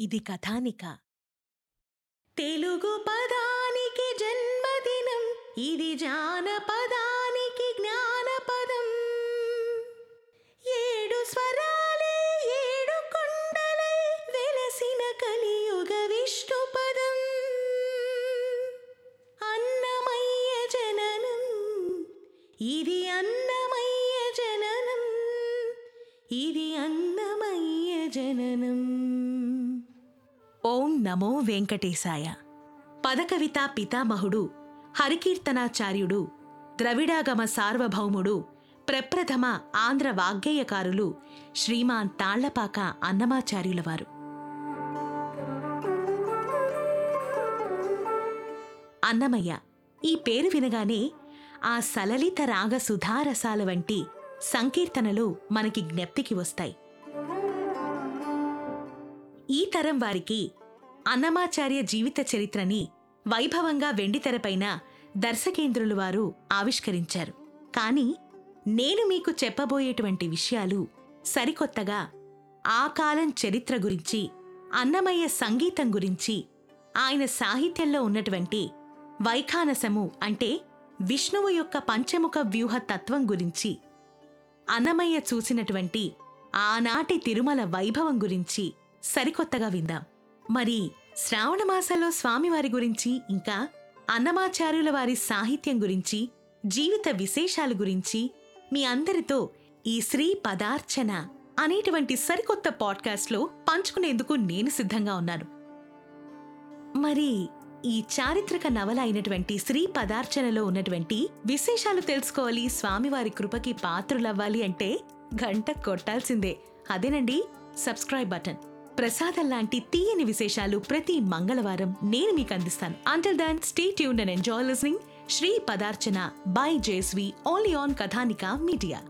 ఇది కథానిక. తెలుగు పదానికి జన్మదినం ఇది జానపదానికి జ్ఞానపదం. ఏడు స్వరాలే ఏడు కొండలై వెలసిన కలియుగ విష్ణుపదం. అన్నమయ్య జననం ఇది అన్నమయ్య జననం ఇది జననం. ఓం నమో వెంకటేశాయ. పదకవిత పితామహుడు హరికీర్తనాచార్యుడు ద్రవిడాగమ సార్వభౌముడు ప్రప్రథమ ఆంధ్ర వాగ్గేయకారులు శ్రీమాన్ తాళ్ళపాక అన్నమాచార్యులవారు. అన్నమయ్య ఈ పేరు వినగానే ఆ సలలిత రాగ సుధారసాల వంటి సంకీర్తనలు మనకి జ్ఞప్తికి వస్తాయి. ఈ తరం వారికి అన్నమాచార్య జీవిత చరిత్రని వైభవంగా వెండితెరపైన దర్శకేంద్రులు వారు ఆవిష్కరించారు. కానీ నేను మీకు చెప్పబోయేటువంటి విషయాలు సరికొత్తగా ఆ కాలం చరిత్ర గురించి అన్నమయ్య సంగీతం గురించి ఆయన సాహిత్యంలో ఉన్నటువంటి వైఖానసము అంటే విష్ణువు యొక్క పంచముఖ వ్యూహ తత్వం గురించి అన్నమయ్య చూసినటువంటి ఆనాటి తిరుమల వైభవం గురించి సరికొత్తగా విందాం. మరి శ్రావణ మాసంలో స్వామివారి గురించి ఇంకా అన్నమాచార్యుల వారి సాహిత్యం గురించి జీవిత విశేషాల గురించి మీ అందరితో ఈ శ్రీ పదార్చన అనేటువంటి సరికొత్త పాడ్కాస్ట్లో పంచుకునేందుకు నేను సిద్ధంగా ఉన్నాను. మరి ఈ చారిత్రక నవల అయినటువంటి శ్రీ పదార్చనలో ఉన్నటువంటి విశేషాలు తెలుసుకోవాలి స్వామివారి కృపకి పాత్రులవ్వాలి అంటే గంట కొట్టాల్సిందే. అదేనండి సబ్స్క్రైబ్ బటన్. ప్రసాదం లాంటి తీయని విశేషాలు ప్రతి మంగళవారం నేను మీకు అందిస్తాను. Until then stay tuned and enjoy listening Shri Padarchana by జేస్వి only on Kathanika media